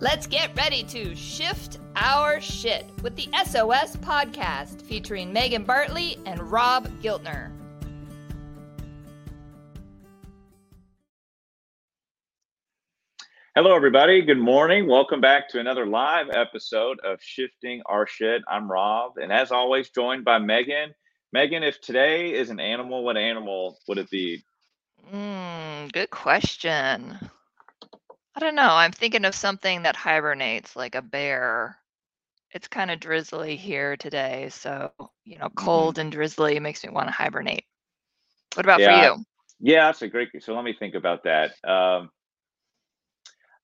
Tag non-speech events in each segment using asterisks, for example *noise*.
Let's get ready to shift our shit with the SOS podcast featuring Megan Bartley and Rob Giltner. Hello, everybody. Good morning. Welcome back to another live episode of Shifting Our Shit. I'm Rob, and as always, joined by Megan. Megan, if today is an animal, what animal would it be? Mm, good question. I don't know. I'm thinking of something that hibernates, like a bear. It's kind of drizzly here today, so you know, Mm-hmm. cold and drizzly makes me want to hibernate. What about Yeah. for you? Yeah, that's a great. So let me think about that. Um,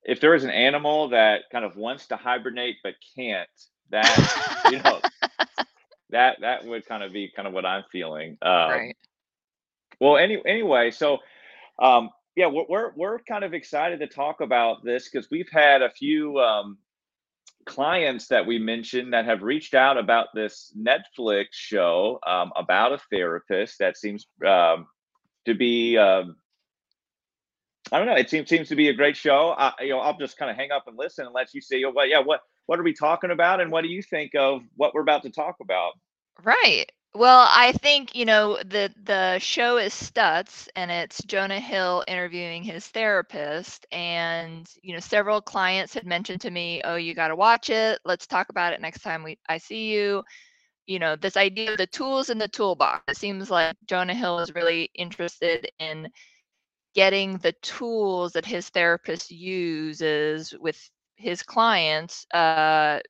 if there is an animal that kind of wants to hibernate but can't, that *laughs* you know, that that would kind of be kind of what I'm feeling. Um, right. Well, any anyway, so um, yeah, we're, we're we're kind of excited to talk about this because we've had a few um, clients that we mentioned that have reached out about this Netflix show um, about a therapist that seems um, to be. Um, I don't know. It seems seems to be a great show. I, you know, I'll just kind of hang up and listen and let you say, "Well, yeah, what what are we talking about, and what do you think of what we're about to talk about?" Right. Well, I think, you know, the the show is Stutz and it's Jonah Hill interviewing his therapist and, you know, several clients had mentioned to me, "Oh, you got to watch it. Let's talk about it next time we I see you." You know, this idea of the tools in the toolbox. It seems like Jonah Hill is really interested in getting the tools that his therapist uses with his clients uh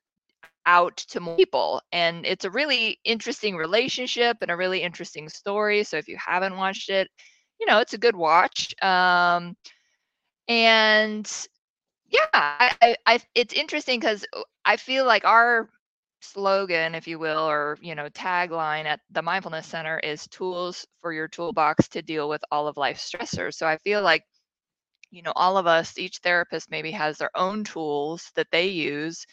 out to more people. And it's a really interesting relationship and a really interesting story. So if you haven't watched it, you know, it's a good watch. Um, and yeah, I, I, it's interesting because I feel like our slogan, if you will, or you know, tagline at the Mindfulness Center is tools for your toolbox to deal with all of life's stressors. So I feel like you know all of us each therapist maybe has their own tools that they use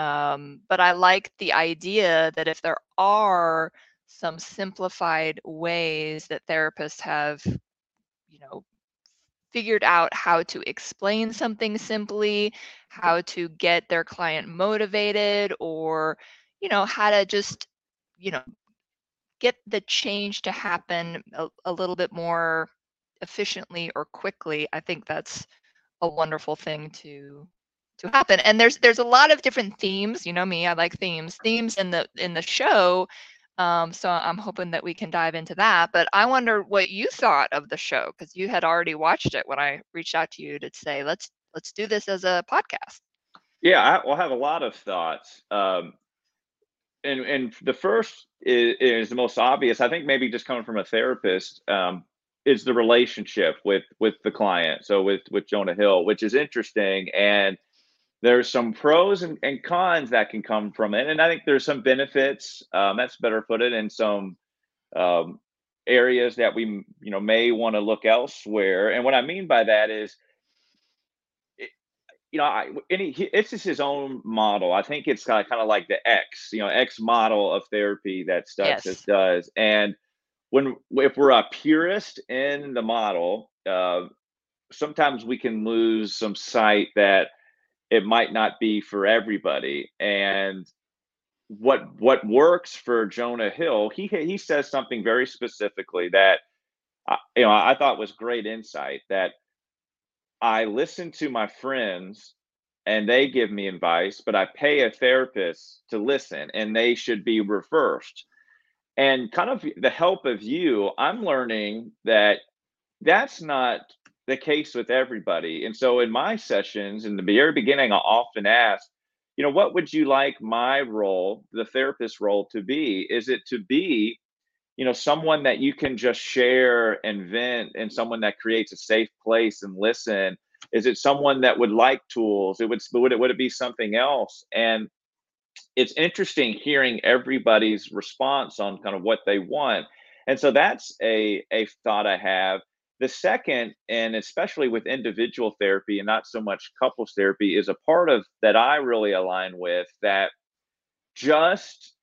um, but I like the idea that if there are some simplified ways that therapists have, you know, figured out how to explain something simply, how to get their client motivated, or, you know, how to just, you know, get the change to happen a, a little bit more efficiently or quickly, I think that's a wonderful thing to to happen and there's there's a lot of different themes you know me i like themes themes in the in the show um, so i'm hoping that we can dive into that but i wonder what you thought of the show because you had already watched it when i reached out to you to say let's let's do this as a podcast Yeah, I will have a lot of thoughts. Um, and and the first is, is the most obvious. I think maybe just coming from a therapist um, is the relationship with with the client. So with with Jonah Hill, which is interesting, and there's some pros and, and cons that can come from it, and I think there's some benefits. Um, that's better put it, and some um, areas that we you know may want to look elsewhere. And what I mean by that is you know, I, any he, it's just his own model. I think it's kind of kind of like the X, you know, X model of therapy that Stutz Yes. does. And when if we're a purist in the model, uh, sometimes we can lose some sight that it might not be for everybody. And what what works for Jonah Hill, he he says something very specifically that you know I thought was great insight that I listen to my friends and they give me advice, but I pay a therapist to listen and they should be reversed. And kind of the help of you, I'm learning that that's not the case with everybody. And so in my sessions, in the very beginning, I often ask, you know, what would you like my role, the therapist role, to be? Is it to be you know someone that you can just share and vent and someone that creates a safe place and listen? Is it someone that would like tools? It would would it would it be something else? And it's interesting hearing everybody's response on kind of what they want. And so that's a a thought i have the second and especially with individual therapy and not so much couples therapy is a part of that i really align with that just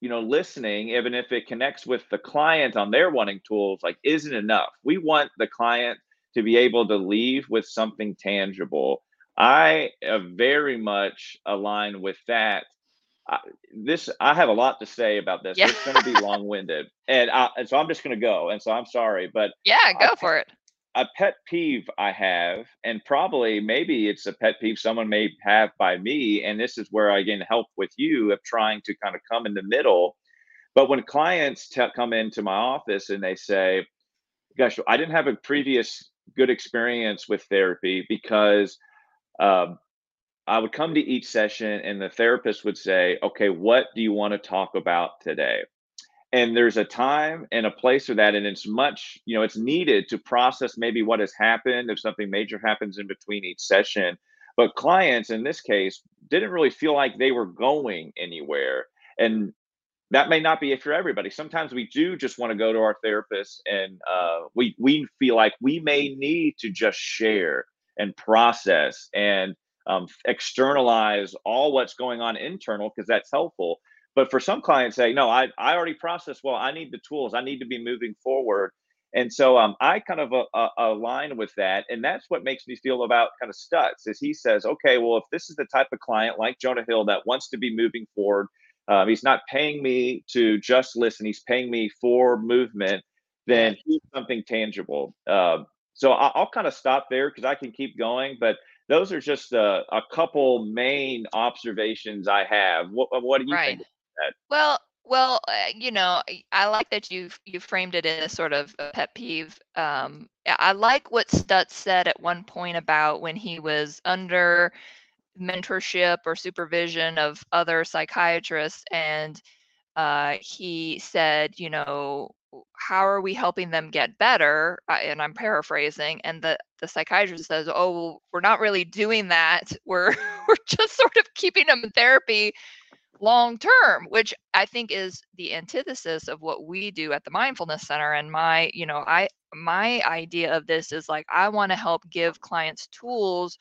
you know listening even if it connects with the client on their wanting tools like isn't enough we want the client to be able to leave with something tangible I uh, very much align with that. I, this I have a lot to say about this. Yeah. It's going to be *laughs* long-winded, and, I, and so I'm just going to go. And so I'm sorry, but yeah, go I, for it. A pet peeve I have, and probably maybe it's a pet peeve someone may have by me, and this is where I can help with you of trying to kind of come in the middle. But when clients t- come into my office and they say, "Gosh, I didn't have a previous good experience with therapy because." Um, I would come to each session and the therapist would say, okay, what do you want to talk about today? And there's a time and a place for that. And it's much, you know, it's needed to process maybe what has happened if something major happens in between each session. But clients in this case didn't really feel like they were going anywhere. And that may not be it for everybody. Sometimes we do just want to go to our therapist and uh, we we feel like we may need to just share and process and um, externalize all what's going on internal because that's helpful. But for some clients, say, no, I, I already processed well. I need the tools. I need to be moving forward. And so um, I kind of uh, uh, align with that, and that's what makes me feel about kind of Stutz. Is he says, okay, well, if this is the type of client like Jonah Hill that wants to be moving forward, um, he's not paying me to just listen. He's paying me for movement. Then he's something tangible. Uh, so I'll, I'll kind of stop there because I can keep going, but those are just a, a couple main observations I have. What, what do you right. think? that? Well, well, uh, you know, I like that you you framed it in a sort of a pet peeve. Um, I like what Stutz said at one point about when he was under mentorship or supervision of other psychiatrists, and uh, he said, you know, how are we helping them get better? And I'm paraphrasing. And the, the psychiatrist says, oh, well, we're not really doing that. We're, *laughs* we're just sort of keeping them in therapy long term, which I think is the antithesis of what we do at the Mindfulness Center. And my, you know, I, my idea of this is like, I want to help give clients tools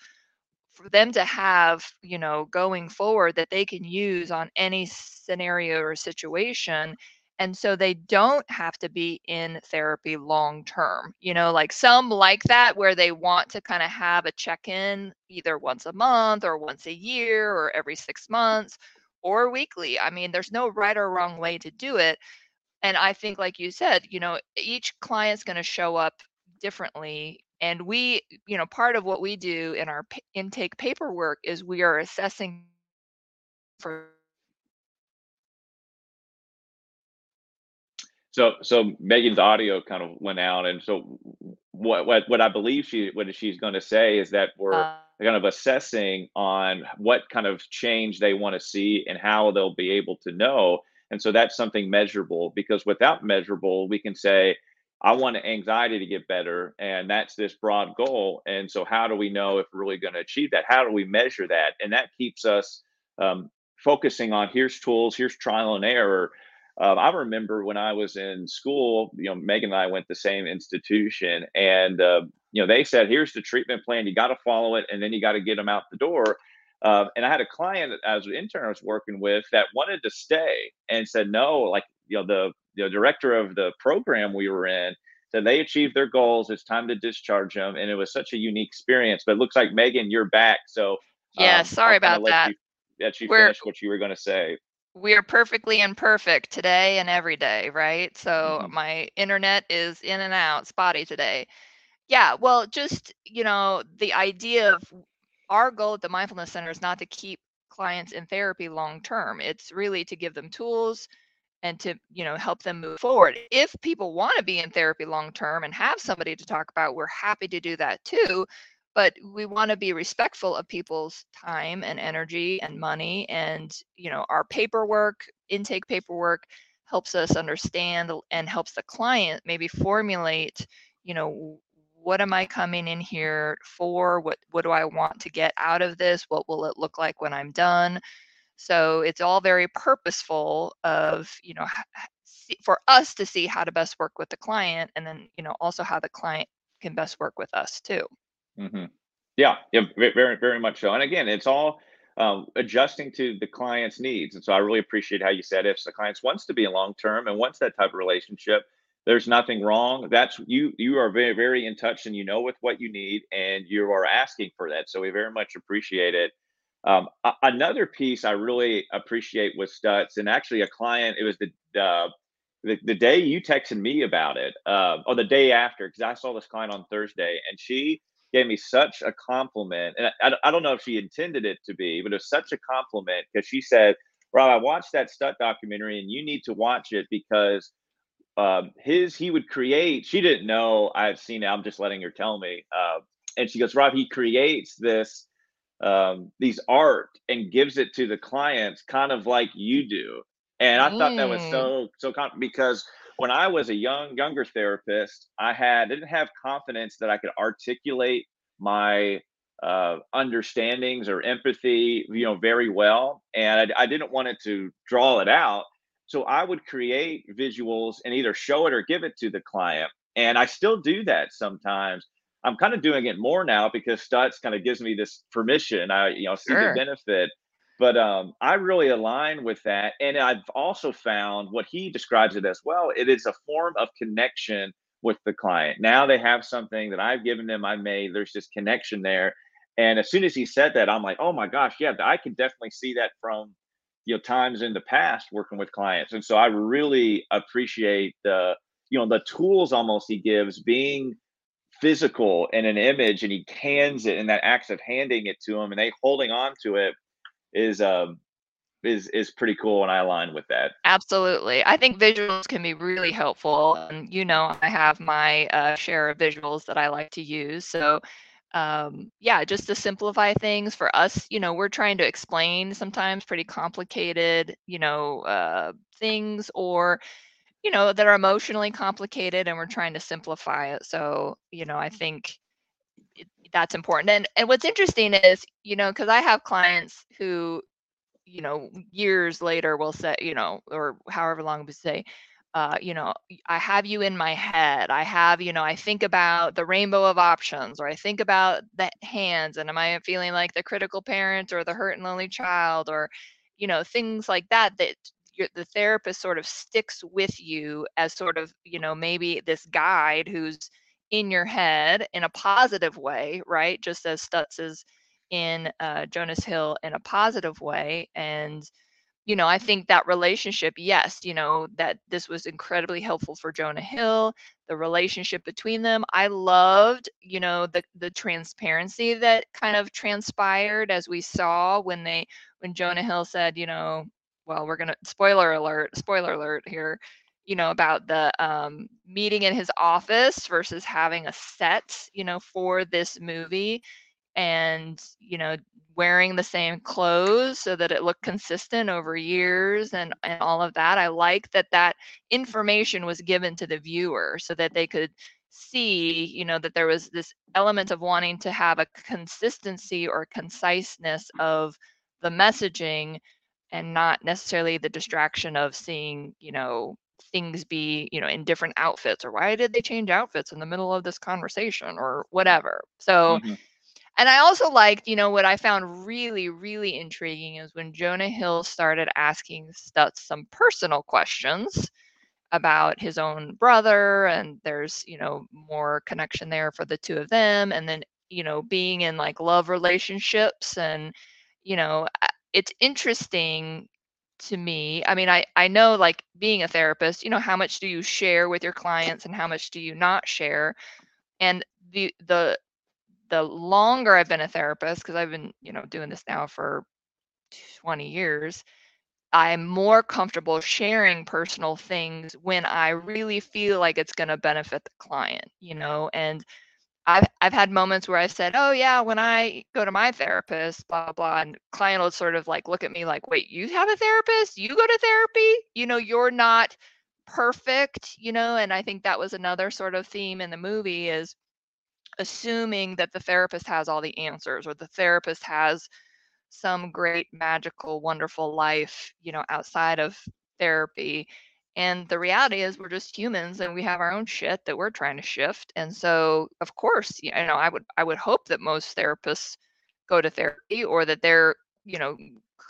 for them to have, you know, going forward that they can use on any scenario or situation and so they don't have to be in therapy long term you know like some like that where they want to kind of have a check-in either once a month or once a year or every six months or weekly i mean there's no right or wrong way to do it and i think like you said you know each client's going to show up differently and we you know part of what we do in our intake paperwork is we are assessing for So so Megan's audio kind of went out, and so what what what I believe she what she's going to say is that we're uh, kind of assessing on what kind of change they want to see and how they'll be able to know. And so that's something measurable because without measurable, we can say, I want anxiety to get better, and that's this broad goal. And so, how do we know if we're really going to achieve that? How do we measure that? And that keeps us um, focusing on here's tools, here's trial and error um, I remember when I was in school, you know, Megan and I went the same institution, and uh, you know, they said, "Here's the treatment plan. You got to follow it, and then you got to get them out the door." Uh, and I had a client as an intern I was working with that wanted to stay and said no. Like you know, the the director of the program we were in said they achieved their goals. It's time to discharge them, and it was such a unique experience. But it looks like Megan, you're back. So yeah, um, sorry about that. You, let you finish what you were going to say we're perfectly imperfect today and every day, right? So Mhm. my internet is in and out, spotty today. Yeah, well, just, you know, the idea of our goal at the Mindfulness Center is not to keep clients in therapy long term. It's really to give them tools and to, you know, help them move forward. If people want to be in therapy long term and have somebody to talk about, we're happy to do that too but we want to be respectful of people's time and energy and money and you know our paperwork intake paperwork helps us understand and helps the client maybe formulate you know what am i coming in here for? What what do i want to get out of this? What will it look like when i'm done? So it's all very purposeful of you know for us to see how to best work with the client and then you know also how the client can best work with us too Mm-hmm. Yeah, yeah, very, very much so. And again, it's all um, adjusting to the client's needs. And so I really appreciate how you said if the client wants to be in long term and wants that type of relationship, there's nothing wrong. That's you you are very very in touch and you know with what you need and you are asking for that. So we very much appreciate it. Um, a- another piece I really appreciate with Stutz and actually a client. It was the uh, the, the day you texted me about it, uh, or the day after, because I saw this client on Thursday, and she gave me such a compliment. And I, I don't know if she intended it to be, but it was such a compliment because she said, Rob, I watched that Stutz documentary, and you need to watch it because um, his he would create. She didn't know I had seen it. I'm just letting her tell me. Uh, and she goes, Rob, he creates this um, these art and gives it to the clients, kind of like you do. And I mm. thought that was mm. so so because when I was a young younger therapist, I had didn't have confidence that I could articulate my uh, understandings or empathy, you know, very well, and I, I didn't want it to draw it out. So I would create visuals and either show it or give it to the client. And I still do that sometimes. I'm kind of doing it more now because Stutz kind of gives me this permission. I, you know, see sure. the benefit. But um, I really align with that. And I've also found what he describes it as well. It is a form of connection with the client. Now they have something that I've given them, I made. There's this connection there. And as soon as he said that, I'm like, oh my gosh, yeah, I can definitely see that from you know times in the past working with clients and so i really appreciate the you know the tools almost he gives being physical in an image and he cans it and that act of handing it to them and they holding on to it is um is is pretty cool and I align with that. Absolutely. I think visuals can be really helpful and you know I have my uh, share of visuals that I like to use. So um, yeah, just to simplify things for us, you know, we're trying to explain sometimes pretty complicated, you know, uh, things or, you know, that are emotionally complicated and we're trying to simplify it. So, you know, I think that's important. And, and what's interesting is, you know, because I have clients who, you know, years later will say, you know, or however long we say, uh, you know, I have you in my head. I have, you know, I think about the rainbow of options, or I think about the hands, and am I feeling like the critical parent or the hurt and lonely child, or, you know, things like that. That the therapist sort of sticks with you as sort of, you know, maybe this guide who's in your head in a positive way, right? Just as Stutz is in uh, Jonas Hill in a positive way, and you know, I think that relationship, yes, you know, that this was incredibly helpful for Jonah Hill, the relationship between them. I loved, you know, the the transparency that kind of transpired as we saw when they when Jonah Hill said, you know, well, we're gonna spoiler alert, spoiler alert here, you know, about the um, meeting in his office versus having a set, you know, for this movie and you know wearing the same clothes so that it looked consistent over years and, and all of that. I like that that information was given to the viewer so that they could see, you know, that there was this element of wanting to have a consistency or conciseness of the messaging and not necessarily the distraction of seeing, you know, things be, you know, in different outfits or why did they change outfits in the middle of this conversation or whatever. So mm-hmm and I also liked, you know, what I found really, really intriguing is when Jonah Hill started asking Stutz some personal questions about his own brother, and there's, you know, more connection there for the two of them. And then, you know, being in like love relationships and, you know, it's interesting to me. I mean, I I know like being a therapist, you know, how much do you share with your clients and how much do you not share? And the the the longer I've been a therapist, because I've been, you know, doing this now for 20 years, I'm more comfortable sharing personal things when I really feel like it's going to benefit the client, you know, and I've I've had moments where I said, "Oh yeah, when I go to my therapist, blah blah," and client will sort of like look at me like, "Wait, you have a therapist? You go to therapy? You know, you're not perfect, you know." And I think that was another sort of theme in the movie is assuming that the therapist has all the answers or the therapist has some great magical wonderful life you know outside of therapy and the reality is we're just humans and we have our own shit that we're trying to shift. And so of course you know i would i would hope that most therapists go to therapy or that they're you know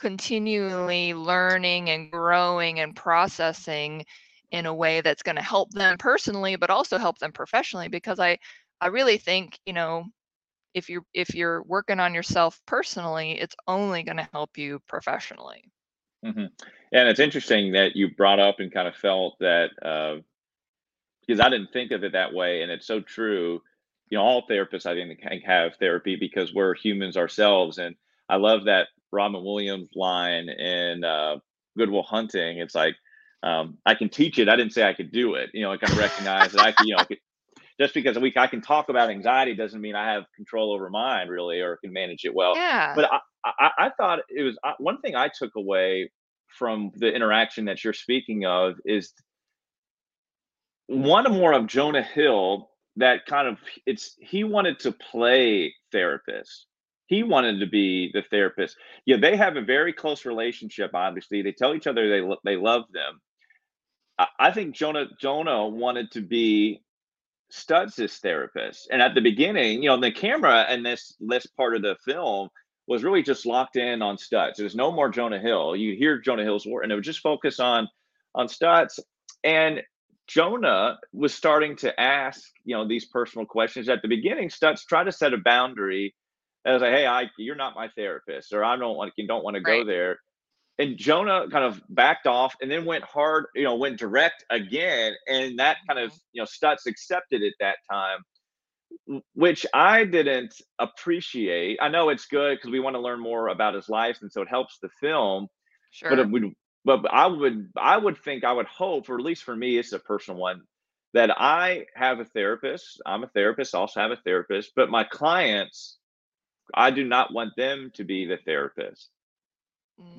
continually learning and growing and processing in a way that's going to help them personally but also help them professionally. Because i i really think you know if you're if you're working on yourself personally it's only going to help you professionally. Hmm And it's interesting that you brought up and kind of felt that uh, because I didn't think of it that way, and it's so true. You know, all therapists I think can have therapy because we're humans ourselves, and I love that Robin Williams line in uh, Good Will Hunting. It's like um, I can teach it. I didn't say I could do it. You know, I can recognize that I can. You know, just because we I can talk about anxiety doesn't mean I have control over mine really or can manage it well. yeah But I I, I thought it was uh, one thing I took away from the interaction that you're speaking of is one more of Jonah Hill that kind of it's he wanted to play therapist. He wanted to be the therapist. Yeah, they have a very close relationship. Obviously, they tell each other they they love them. I, I think Jonah Jonah wanted to be Stutz' therapist, and at the beginning, you know, the camera and this this part of the film was really just locked in on Stutz. There's no more Jonah Hill. You hear Jonah Hill's work, and it would just focus on on Stutz. And Jonah was starting to ask, you know, these personal questions at the beginning. Stutz tried to set a boundary. as like, hey, I you're not my therapist, or I don't want you don't want to go there. And Jonah kind of backed off and then went hard, you know, went direct again. And that kind of, Mhm. you know, Stutz accepted it that time, which I didn't appreciate. I know it's good because we want to learn more about his life, and so it helps the film but it sure would but I would I would think I would hope, or at least for me, it's a personal one, that I have a therapist. I'm a therapist, I also have a therapist, but my clients, I do not want them to be the therapist.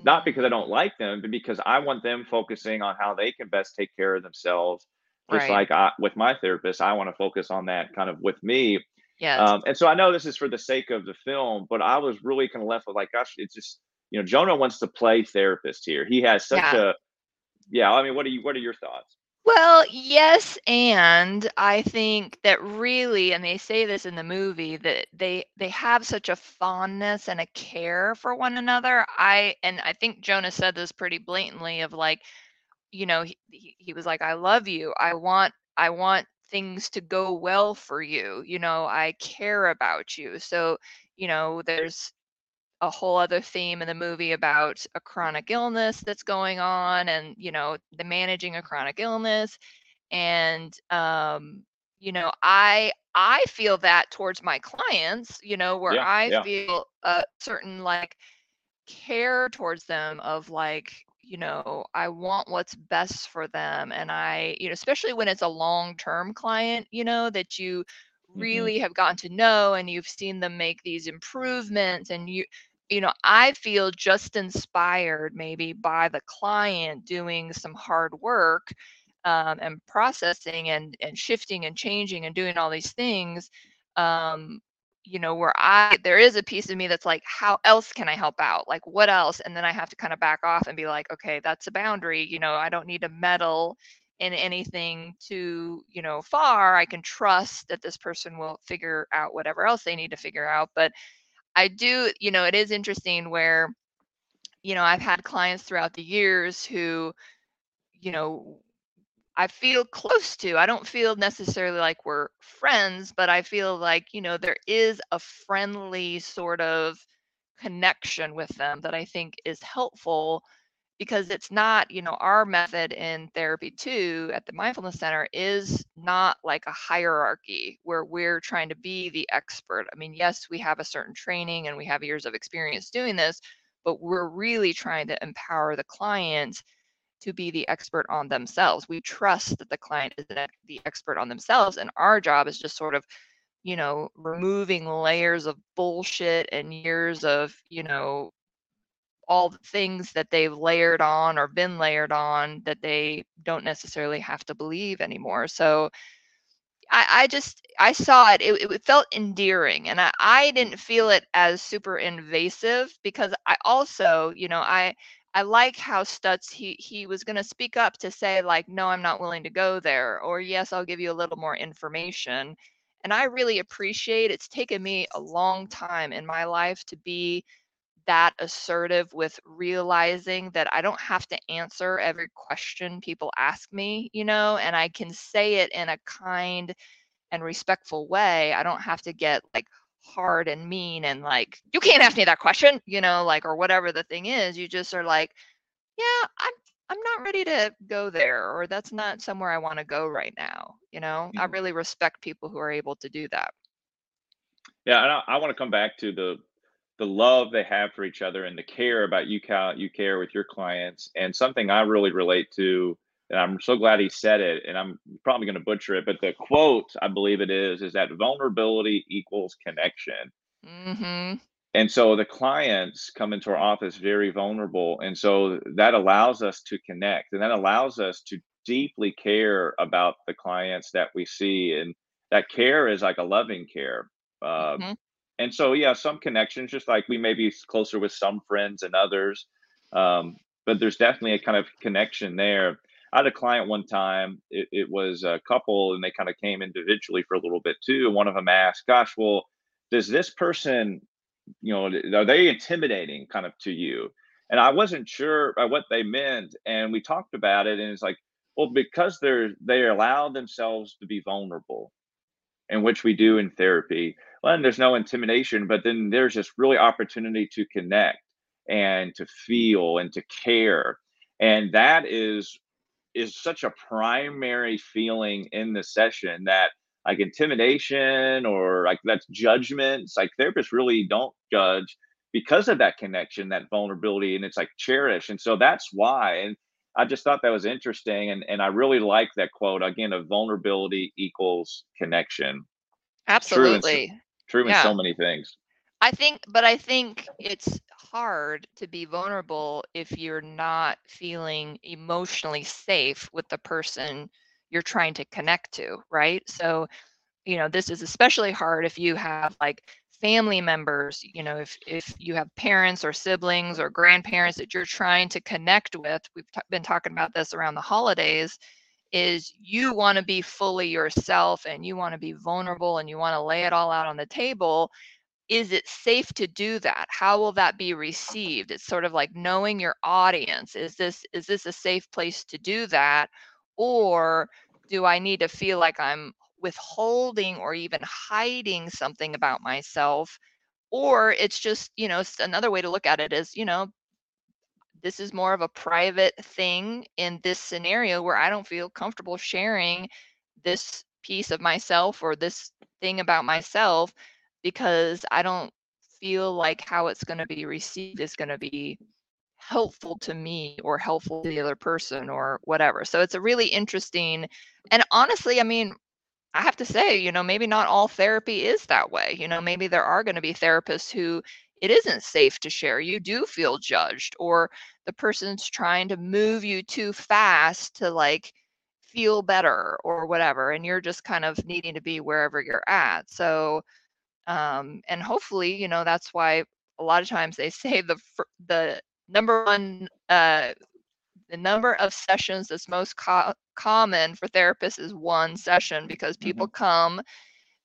Not because I mm, don't like them, but because I want them focusing on how they can best take care of themselves. Just right like I, with my therapist, I want to focus on that kind of with me. yes Um, and so I know this is for the sake of the film, but I was really kind of left with like, gosh, it's just you know, Jonah wants to play therapist here. He has such yeah a yeah. I mean, what are you? What are your thoughts? Well, yes, and I think that really, and they say this in the movie, that they they have such a fondness and a care for one another. I and I think Jonah said this pretty blatantly of like, you know, he, he, was like, I love you. I want I want things to go well for you. You know, I care about you. So, you know, there's a whole other theme in the movie about a chronic illness that's going on and, you know, the managing a chronic illness and um you know i i feel that towards my clients you know where Yeah, i yeah. feel a certain like care towards them of like you know i want what's best for them and i you know especially when it's a long term client you know that you hmm really have gotten to know and you've seen them make these improvements and you you know i feel just inspired maybe by the client doing some hard work um, and processing and and shifting and changing and doing all these things um, you know where i there is a piece of me that's like how else can i help out? Like what else? And then i have to kind of back off and be like okay that's a boundary you know i don't need to meddle in anything too you know far. I can trust that this person will figure out whatever else they need to figure out. But i do you know it is interesting where you know i've had clients throughout the years who you know I feel close to. I don't feel necessarily like we're friends, but I feel like, you know, there is a friendly sort of connection with them that I think is helpful because it's not, you know, our method in therapy too at the mindfulness center is not like a hierarchy where we're trying to be the expert. I mean, yes, we have a certain training and we have years of experience doing this, but we're really trying to empower the client to be the expert on themselves. We trust that the client is the expert on themselves, and our job is just sort of, you know, removing layers of bullshit and years of, you know, all the things that they've layered on or been layered on that they don't necessarily have to believe anymore. So I, I just I saw it. it. It felt endearing, and I, I didn't feel it as super invasive because I also, you know, I I like how Stutz he he was going to speak up to say like, no, I'm not willing to go there, or yes, I'll give you a little more information. And I really appreciate it's taken me a long time in my life to be that assertive with realizing that I don't have to answer every question people ask me, you know, and I can say it in a kind and respectful way. I don't have to get like hard and mean and like, you can't ask me that question, you know, like, or whatever the thing is. You just are like, yeah, I'm I'm not ready to go there, or that's not somewhere I want to go right now. You know, I Mhm. really respect people who are able to do that. Yeah, and I, I want to come back to the the love they have for each other and the care about you you care with your clients. And something I really relate to, and I'm so glad he said it, and I'm probably going to butcher it, but the quote I believe it is is that vulnerability equals connection. Mhm. And so the clients come into our office very vulnerable, and so that allows us to connect, and that allows us to deeply care about the clients that we see, and that care is like a loving care. Uh, Mhm. and so, yeah, some connections, just like we may be closer with some friends and others, um, but there's definitely a kind of connection there. I had a client one time. It, it was a couple, and they kind of came individually for a little bit too. One of them asked, "Gosh, well, does this person you know, are they intimidating kind of to you? And I wasn't sure what they meant. And we talked about it, and it's like, well, because they're they allow themselves to be vulnerable, and which we do in therapy. Well, and there's no intimidation, but then there's this really opportunity to connect and to feel and to care. And that is is such a primary feeling in the session that like intimidation or like that's judgments like therapists really don't judge because of that connection that vulnerability and it's like cherished and so that's why and i just thought that was interesting and and i really like that quote again of vulnerability equals connection true in Absolutely. true in Yeah. so many things I think but I think it's hard to be vulnerable if you're not feeling emotionally safe with the person you're trying to connect to, right? So, you know, this is especially hard if you have like family members, you know, if if you have parents or siblings or grandparents that you're trying to connect with. We've t- been talking about this around the holidays is you want to be fully yourself and you want to be vulnerable and you want to lay it all out on the table is it safe to do that? How will that be received? It's sort of like knowing your audience. Is this is this a safe place to do that? Or do i need to feel like i'm withholding or even hiding something about myself? Or it's just you know another way to look at it is you know this is more of a private thing in this scenario where i don't feel comfortable sharing this piece of myself or this thing about myself because I don't feel like how it's going to be received is going to be helpful to me or helpful to the other person or whatever. So it's a really interesting and honestly, I mean, I have to say, you know, maybe not all therapy is that way. You know, maybe there are going to be therapists who it isn't safe to share. You do feel judged, or the person's trying to move you too fast to like feel better or whatever. And you're just kind of needing to be wherever you're at. So, um, and hopefully, you know, that's why a lot of times they *laughs* say the the number one uh, the number of sessions that's most co- common for therapists is one session because people hmm come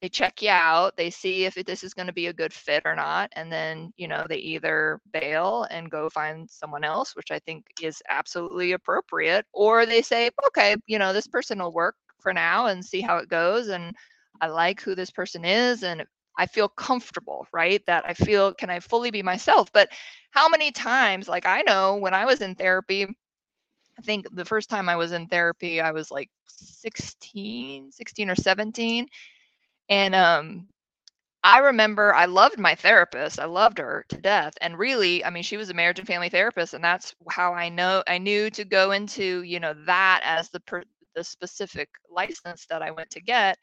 they check you out they see if this is going to be a good fit or not and then you know they either bail and go find someone else which i think is absolutely appropriate or they say okay you know this person will work for now and see how it goes and i like who this person is and i feel comfortable right that i feel can i fully be myself but how many times like i know when i was in therapy I think the first time I was in therapy, I was like 16, 16 or 17. And um, I remember I loved my therapist. I loved her to death. And really, I mean, she was a marriage and family therapist. And that's how I know I knew to go into, you know, that as the per, the specific license that I went to get.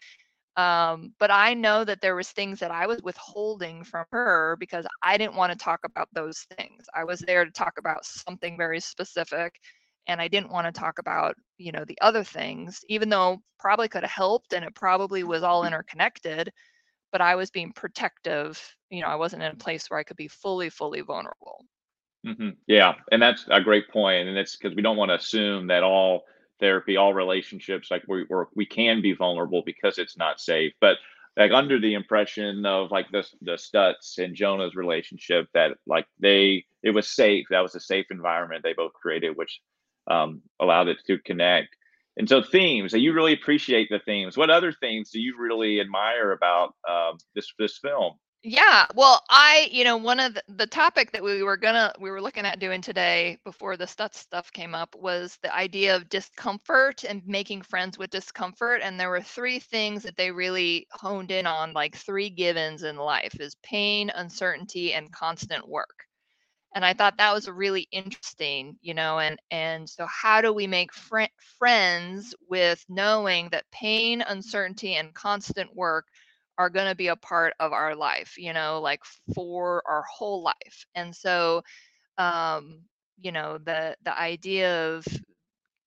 Um, but I know that there was things that I was withholding from her because I didn't want to talk about those things. I was there to talk about something very specific and I didn't want to talk about, you know, the other things, even though probably could have helped and it probably was all interconnected, but I was being protective. You know, I wasn't in a place where I could be fully, fully vulnerable. hmm Yeah, and that's a great point, and it's because we don't want to assume that all therapy, all relationships, like we we're, we can be vulnerable because it's not safe. But like under the impression of like the the Stutz and Jonah's relationship that like they it was safe. That was a safe environment they both created, which um, allowed it to connect. And so themes, you really appreciate the themes. What other themes do you really admire about uh, this this film? Yeah, well, I, you know, one of the, the topic that we were gonna we were looking at doing today before the Stutz stuff came up was the idea of discomfort and making friends with discomfort. And there were three things that they really honed in on, like three givens in life is pain, uncertainty, and constant work. And I thought that was really interesting, you know, and and so how do we make fr- friends with knowing that pain, uncertainty, and constant work are going to be a part of our life, you know, like for our whole life. And so, um, you know, the the idea of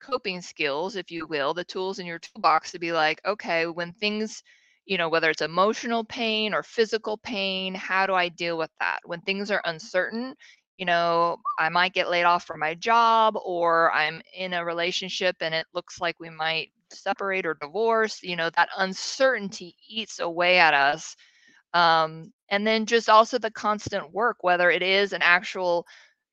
coping skills, if you will, the tools in your toolbox to be like, okay, when things, you know, whether it's emotional pain or physical pain, how do I deal with that? When things are uncertain, you know, I might get laid off from my job or I'm in a relationship and it looks like we might separate or divorce you know that uncertainty eats away at us um, and then just also the constant work whether it is an actual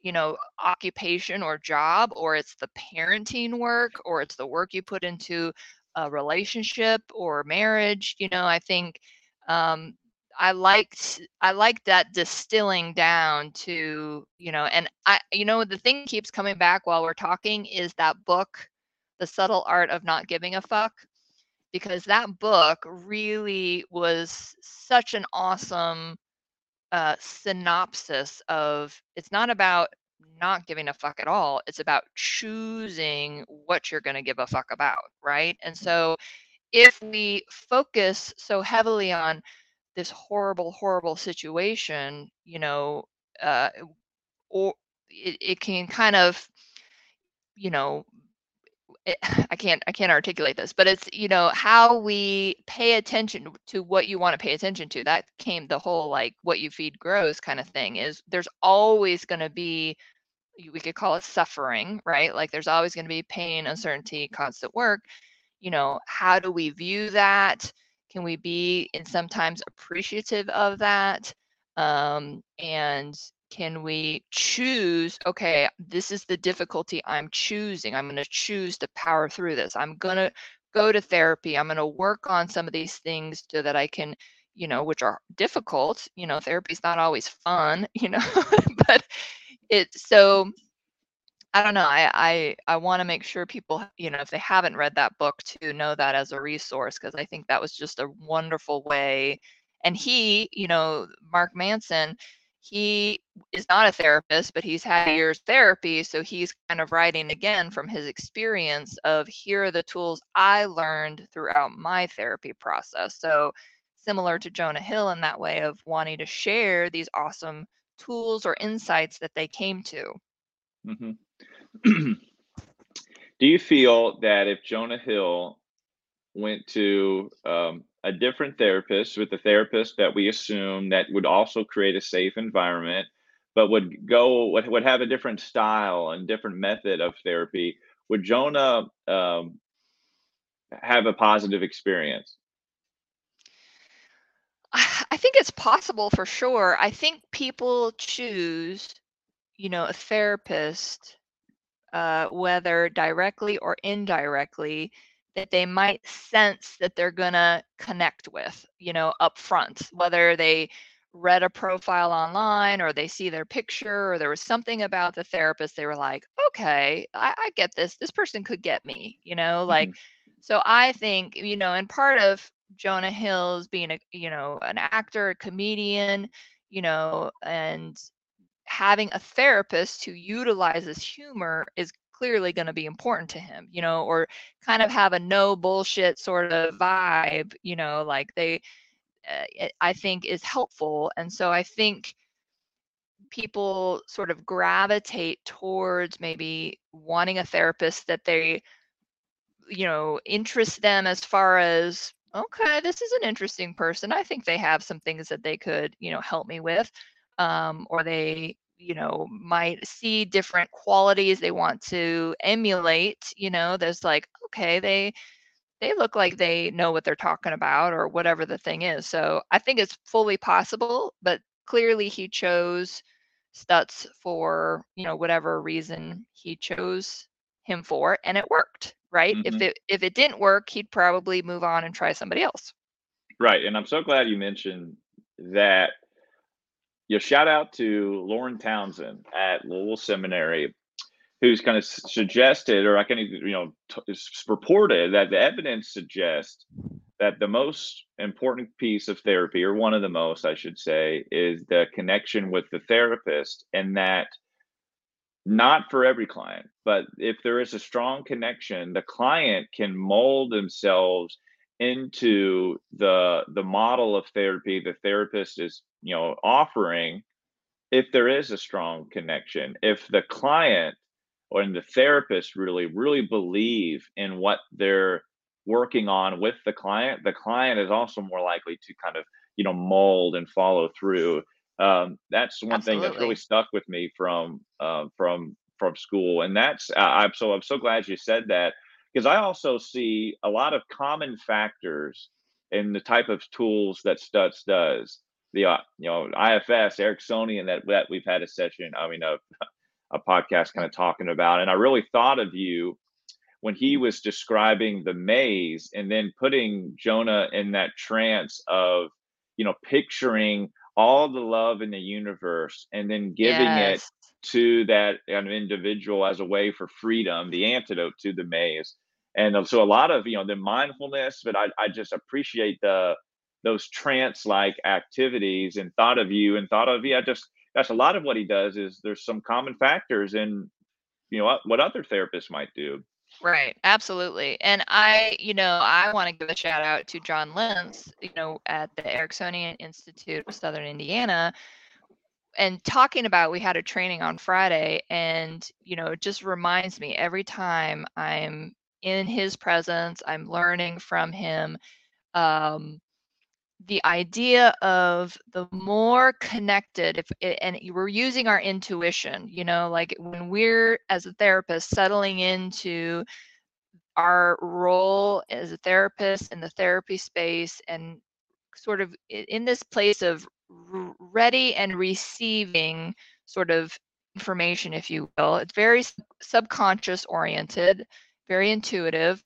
you know occupation or job or it's the parenting work or it's the work you put into a relationship or marriage you know i think um, i liked i like that distilling down to you know and i you know the thing keeps coming back while we're talking is that book the Subtle Art of Not Giving a Fuck, because that book really was such an awesome uh, synopsis of it's not about not giving a fuck at all. It's about choosing what you're going to give a fuck about, right? And so if we focus so heavily on this horrible, horrible situation, you know, uh, or it, it can kind of, you know, *laughs* I can't I can't articulate this, but it's you know how we pay attention to what you want to pay attention to. That came the whole like what you feed grows kind of thing. Is there's always going to be we could call it suffering, right? Like there's always going to be pain, uncertainty, constant work. You know, how do we view that? Can we be in sometimes appreciative of that? Um, and can we choose okay this is the difficulty i'm choosing. I'm going to choose to power through this. I'm going to go to therapy. I'm going to work on some of these things so that i can you know which are difficult. You know therapy's not always fun *laughs* you know but it so i don't know. I i, I want to make sure people you know if they haven't read that book to know that as a resource because i think that was just a wonderful way and he you know mark manson he is not a therapist, but he's had years therapy. So he's kind of writing again from his experience of here are the tools I learned throughout my therapy process. So similar to Jonah Hill in that way of wanting to share these awesome tools or insights that they came to. Mm-hmm. *clears throat* Do you feel that if Jonah Hill went to um, a different therapist with a therapist that we assume that would also create a safe environment but would go would, would have a different style and different method of therapy. Would jonah um, have a positive experience? I think it's possible for sure. I think people choose you know a therapist uh, whether directly or indirectly that they might sense that they're going to connect with, you know, up front, whether they read a profile online or they see their picture or there was something about the therapist they were like okay i, I get this this person could get me you know like mm-hmm. so i think you know and part of jonah hill's being a you know an actor a comedian you know and having a therapist who utilizes humor is clearly going to be important to him, you know, or kind of have a no bullshit sort of vibe, you know, like they, uh, I think is helpful. And so I think people sort of gravitate towards maybe wanting a therapist that they, you know, interest them as far as, okay, this is an interesting person. I think they have some things that they could, you know, help me with. Um, or they you know might see different qualities they want to emulate you know there's like okay they they look like they know what they're talking about or whatever the thing is. So I think it's fully possible, but clearly he chose Stutz for, you know, whatever reason he chose him for and it worked, right? Mm-hmm. If it if it didn't work, he'd probably move on and try somebody else. Right. And I'm so glad you mentioned that you know, shout out to Lauren Townsend at Louisville Seminary who's kind of suggested, or I can, even, you know, t- reported that the evidence suggests that the most important piece of therapy, or one of the most, I should say, is the connection with the therapist, and that not for every client, but if there is a strong connection, the client can mold themselves into the the model of therapy. The therapist is you know offering if there is a strong connection if the client or the therapist really really believe in what they're working on with the client the client is also more likely to kind of you know mold and follow through um, that's one Absolutely. thing that's really stuck with me from uh, from from school and that's uh, i'm so i'm so glad you said that because i also see a lot of common factors in the type of tools that Stutz does the uh, you know ifs Ericksonian that that we've had a session i mean a, a podcast kind of talking about and i really thought of you when he was describing the maze and then putting Jonah in that trance of, you know, picturing all the love in the universe and then giving yes. it to that individual as a way for freedom, the antidote to the maze. And uh, so a lot of, you know, the mindfulness, but I, I just appreciate the those trance like activities and thought of you and thought of, yeah, just that's a lot of what he does is there's some common factors in, you know, what, what other therapists might do. Right, absolutely. And I, you know, I want to give a shout out to John Lentz, you know, at the Ericksonian Institute of Southern Indiana. And talking about, we had a training on Friday, and, you know, it just reminds me every time I'm in his presence, I'm learning from him. Um, the idea of the more connected if and we're using our intuition you know like when we're as a therapist settling into our role as a therapist in the therapy space and sort of in this place of ready and receiving sort of information if you will it's very subconscious oriented very intuitive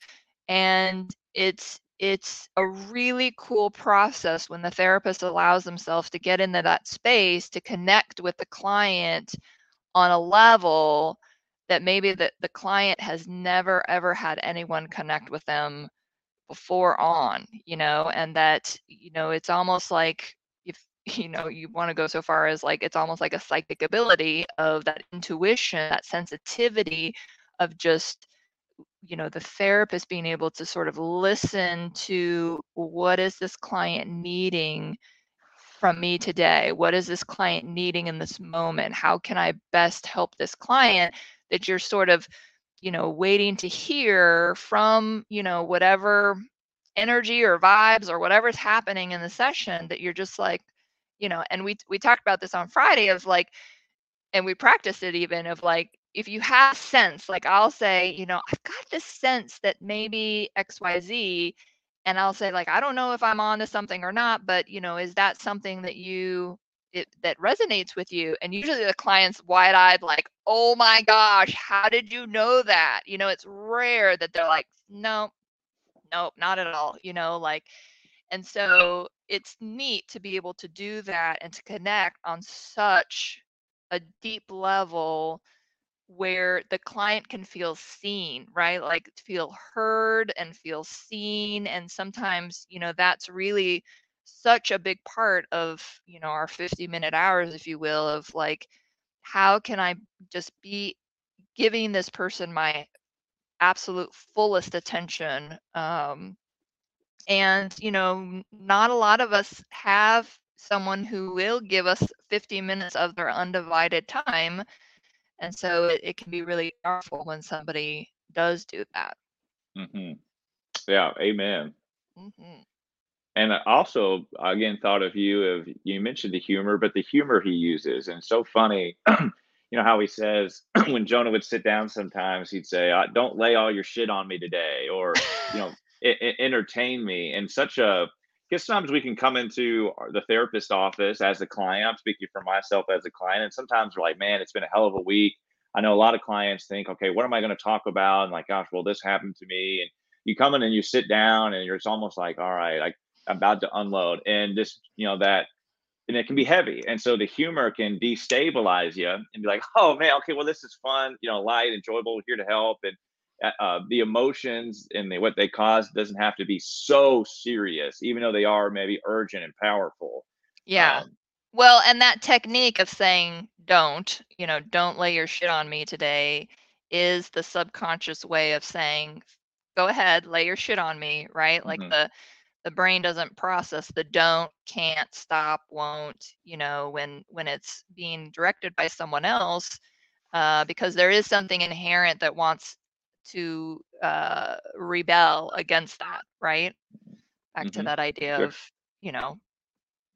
and it's it's a really cool process when the therapist allows themselves to get into that space to connect with the client on a level that maybe the, the client has never ever had anyone connect with them before on you know and that you know it's almost like if *laughs* you know you want to go so far as like it's almost like a psychic ability of that intuition that sensitivity of just you know the therapist being able to sort of listen to what is this client needing from me today? What is this client needing in this moment? How can i best help this client? that you're sort of you know waiting to hear from you know whatever energy or vibes or whatever's happening in the session that you're just like you know and we we talked about this on friday of like and we practiced it even of like if you have sense, like I'll say, you know, I've got this sense that maybe XYZ, and I'll say, like, I don't know if I'm on to something or not, but you know, is that something that you it, that resonates with you? And usually the client's wide-eyed, like, oh my gosh, how did you know that? You know, it's rare that they're like, no, nope, not at all, you know, like, and so it's neat to be able to do that and to connect on such a deep level where the client can feel seen, right? Like feel heard and feel seen. And sometimes, you know, that's really such a big part of, you know, our 50 minute hours, if you will, of like, how can I just be giving this person my absolute fullest attention? Um, and, you know, not a lot of us have someone who will give us 50 minutes of their undivided time and so it, it can be really powerful when somebody does do that. hmm Yeah, amen. hmm And I also, again, thought of you of you mentioned the humor, but the humor he uses, and so funny. *clears throat* you know how he says *clears throat* when Jonah would sit down, sometimes he'd say, "Don't lay all your shit on me today," or you know, *laughs* it, it entertained me in such a because sometimes we can come into the therapist office as a client. I'm speaking for myself as a client, and sometimes we're like, man, it's been a hell of a week. I know a lot of clients think, okay, what am I going to talk about? And like, gosh, well, this happened to me. And you come in and you sit down, and you're it's almost like, all right, I, I'm about to unload, and this, you know, that, and it can be heavy, and so the humor can destabilize you and be like, oh man, okay, well, this is fun, you know, light, enjoyable, here to help, and uh, uh, the emotions and the, what they cause doesn't have to be so serious, even though they are maybe urgent and powerful. Yeah. Um, well, and that technique of saying don't, you know, don't lay your shit on me today is the subconscious way of saying go ahead, lay your shit on me, right? Like mm-hmm. the the brain doesn't process the don't, can't, stop, won't, you know, when when it's being directed by someone else uh, because there is something inherent that wants to uh, rebel against that, right? Back mm-hmm. to that idea sure. of, you know,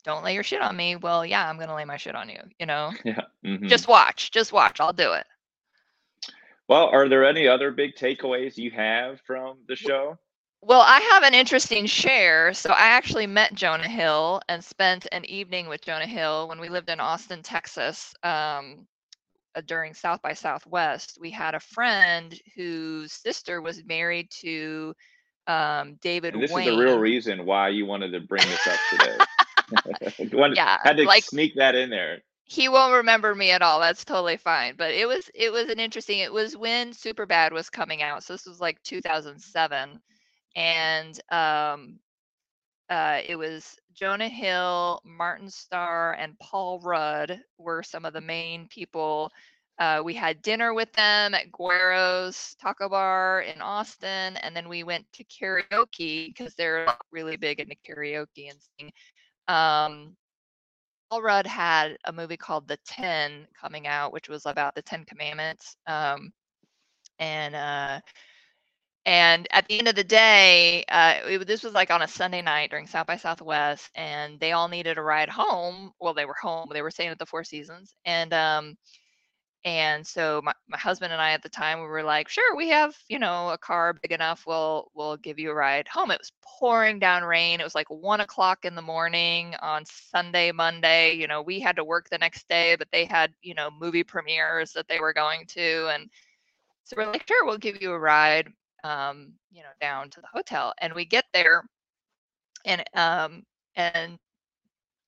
don't lay your shit on me. Well, yeah, I'm going to lay my shit on you, you know? *laughs* Yeah. Mm-hmm. Just watch, just watch. I'll do it. Well, are there any other big takeaways you have from the show? Well, I have an interesting share. So I actually met Jonah Hill and spent an evening with Jonah Hill when we lived in Austin, Texas. Um, during South by Southwest, we had a friend whose sister was married to um, David. And this Wain. is the real reason why you wanted to bring this up today. *laughs* *laughs* wanted, yeah, had to like, sneak that in there. He won't remember me at all. That's totally fine. But it was it was an interesting. It was when Superbad was coming out, so this was like 2007, and um, uh, it was Jonah Hill, Martin Starr, and Paul Rudd were some of the main people. Uh, we had dinner with them at Guero's Taco Bar in Austin, and then we went to karaoke because they're really big into karaoke and singing. Um, Paul Rudd had a movie called The Ten coming out, which was about the Ten Commandments. Um, and uh, and at the end of the day, uh, it, this was like on a Sunday night during South by Southwest, and they all needed a ride home. Well, they were home; they were staying at the Four Seasons, and um, and so my, my husband and I at the time we were like, sure, we have you know a car big enough. We'll we'll give you a ride home. It was pouring down rain. It was like one o'clock in the morning on Sunday, Monday. You know, we had to work the next day, but they had you know movie premieres that they were going to, and so we're like, sure, we'll give you a ride um, you know, down to the hotel. And we get there and um and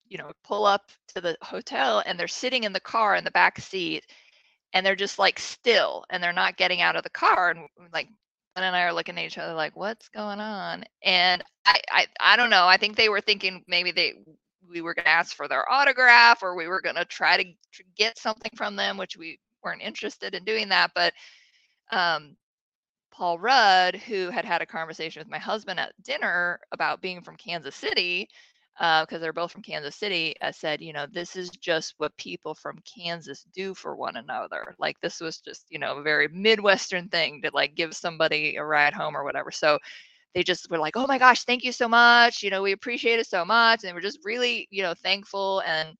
you know, pull up to the hotel and they're sitting in the car in the back seat and they're just like still and they're not getting out of the car and like Glenn and I are looking at each other like, what's going on? And I, I, I don't know. I think they were thinking maybe they we were going to ask for their autograph or we were going to try to get something from them, which we weren't interested in doing that. But um, Paul Rudd, who had had a conversation with my husband at dinner about being from Kansas City, because uh, they're both from Kansas City, said, you know, this is just what people from Kansas do for one another. Like this was just, you know, a very Midwestern thing to like give somebody a ride home or whatever. So they just were like, oh my gosh, thank you so much. You know, we appreciate it so much. And we're just really, you know, thankful. And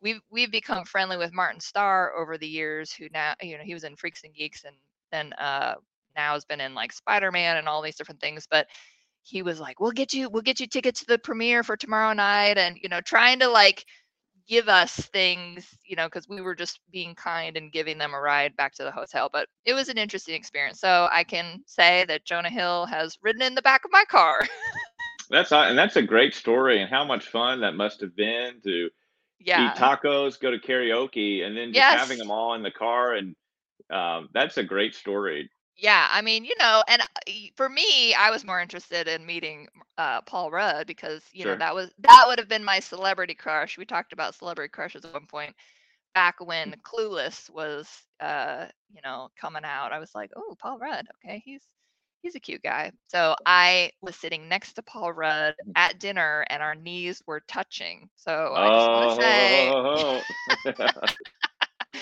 we've we've become friendly with Martin Starr over the years, who now, you know, he was in Freaks and Geeks and then uh now has been in like Spider-Man and all these different things, but he was like, "We'll get you, we'll get you tickets to the premiere for tomorrow night," and you know, trying to like give us things, you know, because we were just being kind and giving them a ride back to the hotel. But it was an interesting experience. So I can say that Jonah Hill has ridden in the back of my car. *laughs* that's and that's a great story, and how much fun that must have been to yeah. eat tacos, go to karaoke, and then just yes. having them all in the car and um, that's a great story. Yeah, I mean, you know, and uh, for me, I was more interested in meeting uh, Paul Rudd because you know that was that would have been my celebrity crush. We talked about celebrity crushes at one point back when mm. Clueless was, uh, you know, coming out. I was like, oh, Paul Rudd, okay, he's he's a cute guy. So I was sitting next to Paul Rudd mm. at dinner, and our knees were touching. So I just want to say. Oh. *laughs*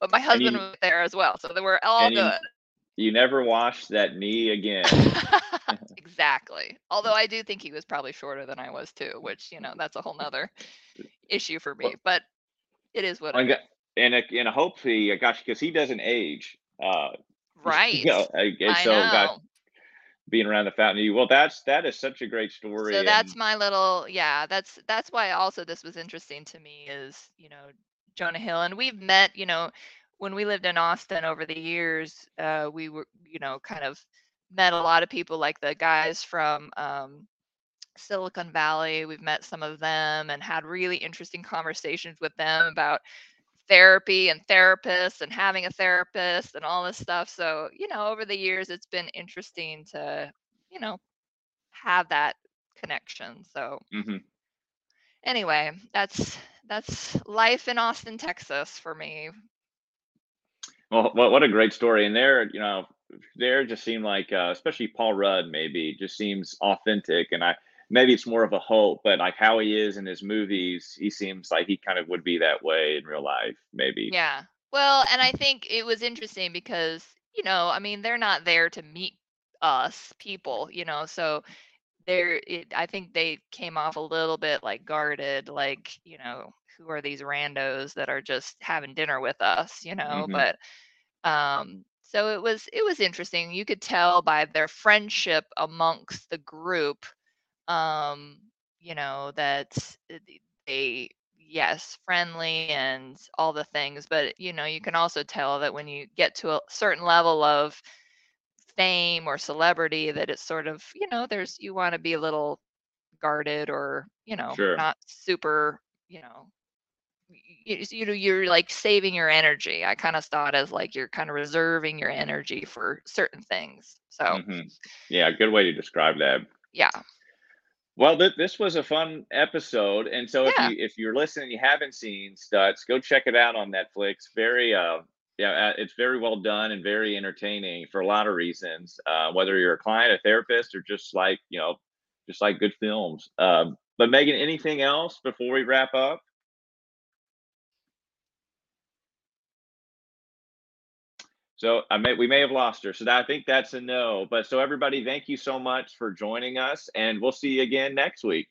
but my husband you, was there as well, so they were all good. You, you never wash that knee again. *laughs* *laughs* exactly. Although I do think he was probably shorter than I was too, which you know that's a whole nother issue for me. But it is what. And and, and hopefully, gosh, because he doesn't age. Uh, *laughs* right. You know, I, so, know. Gosh, being around the fountain. you Well, that's that is such a great story. So that's and my little yeah, that's that's why also this was interesting to me is, you know, Jonah Hill. And we've met, you know, when we lived in Austin over the years, uh, we were, you know, kind of met a lot of people like the guys from um, Silicon Valley. We've met some of them and had really interesting conversations with them about therapy and therapists and having a therapist and all this stuff. So, you know, over the years, it's been interesting to, you know, have that connection. So, hmm anyway, that's that's life in Austin, Texas for me. Well, what a great story. And there, you know, there just seemed like, uh, especially Paul Rudd, maybe just seems authentic. And I maybe it's more of a hope, but like how he is in his movies, he seems like he kind of would be that way in real life, maybe. Yeah. Well, and I think it was interesting because, you know, I mean, they're not there to meet us people, you know, so they're I think they came off a little bit like guarded, like, you know, who are these randos that are just having dinner with us, you know, hmm but um so it was it was interesting. You could tell by their friendship amongst the group um you know that uh, they yes friendly and all the things but you know you can also tell that when you get to a certain level of fame or celebrity that it's sort of you know there's you want to be a little guarded or you know Sure. not super you know you, you know you're like saving your energy i kind of saw it as like you're kind of reserving your energy for certain things so hmm Yeah, good way to describe that. yeah Well, th- this was a fun episode, and so if you if you're listening, you haven't seen Stutz, go check it out on Netflix. Very, uh, yeah, uh, it's very well done and very entertaining for a lot of reasons. Uh, whether you're a client, a therapist, or just like you know, just like good films. Um, but Megan, anything else before we wrap up? So I may we may have lost her, so that, I think that's a no. But so everybody, thank you so much for joining us, and we'll see you again next week.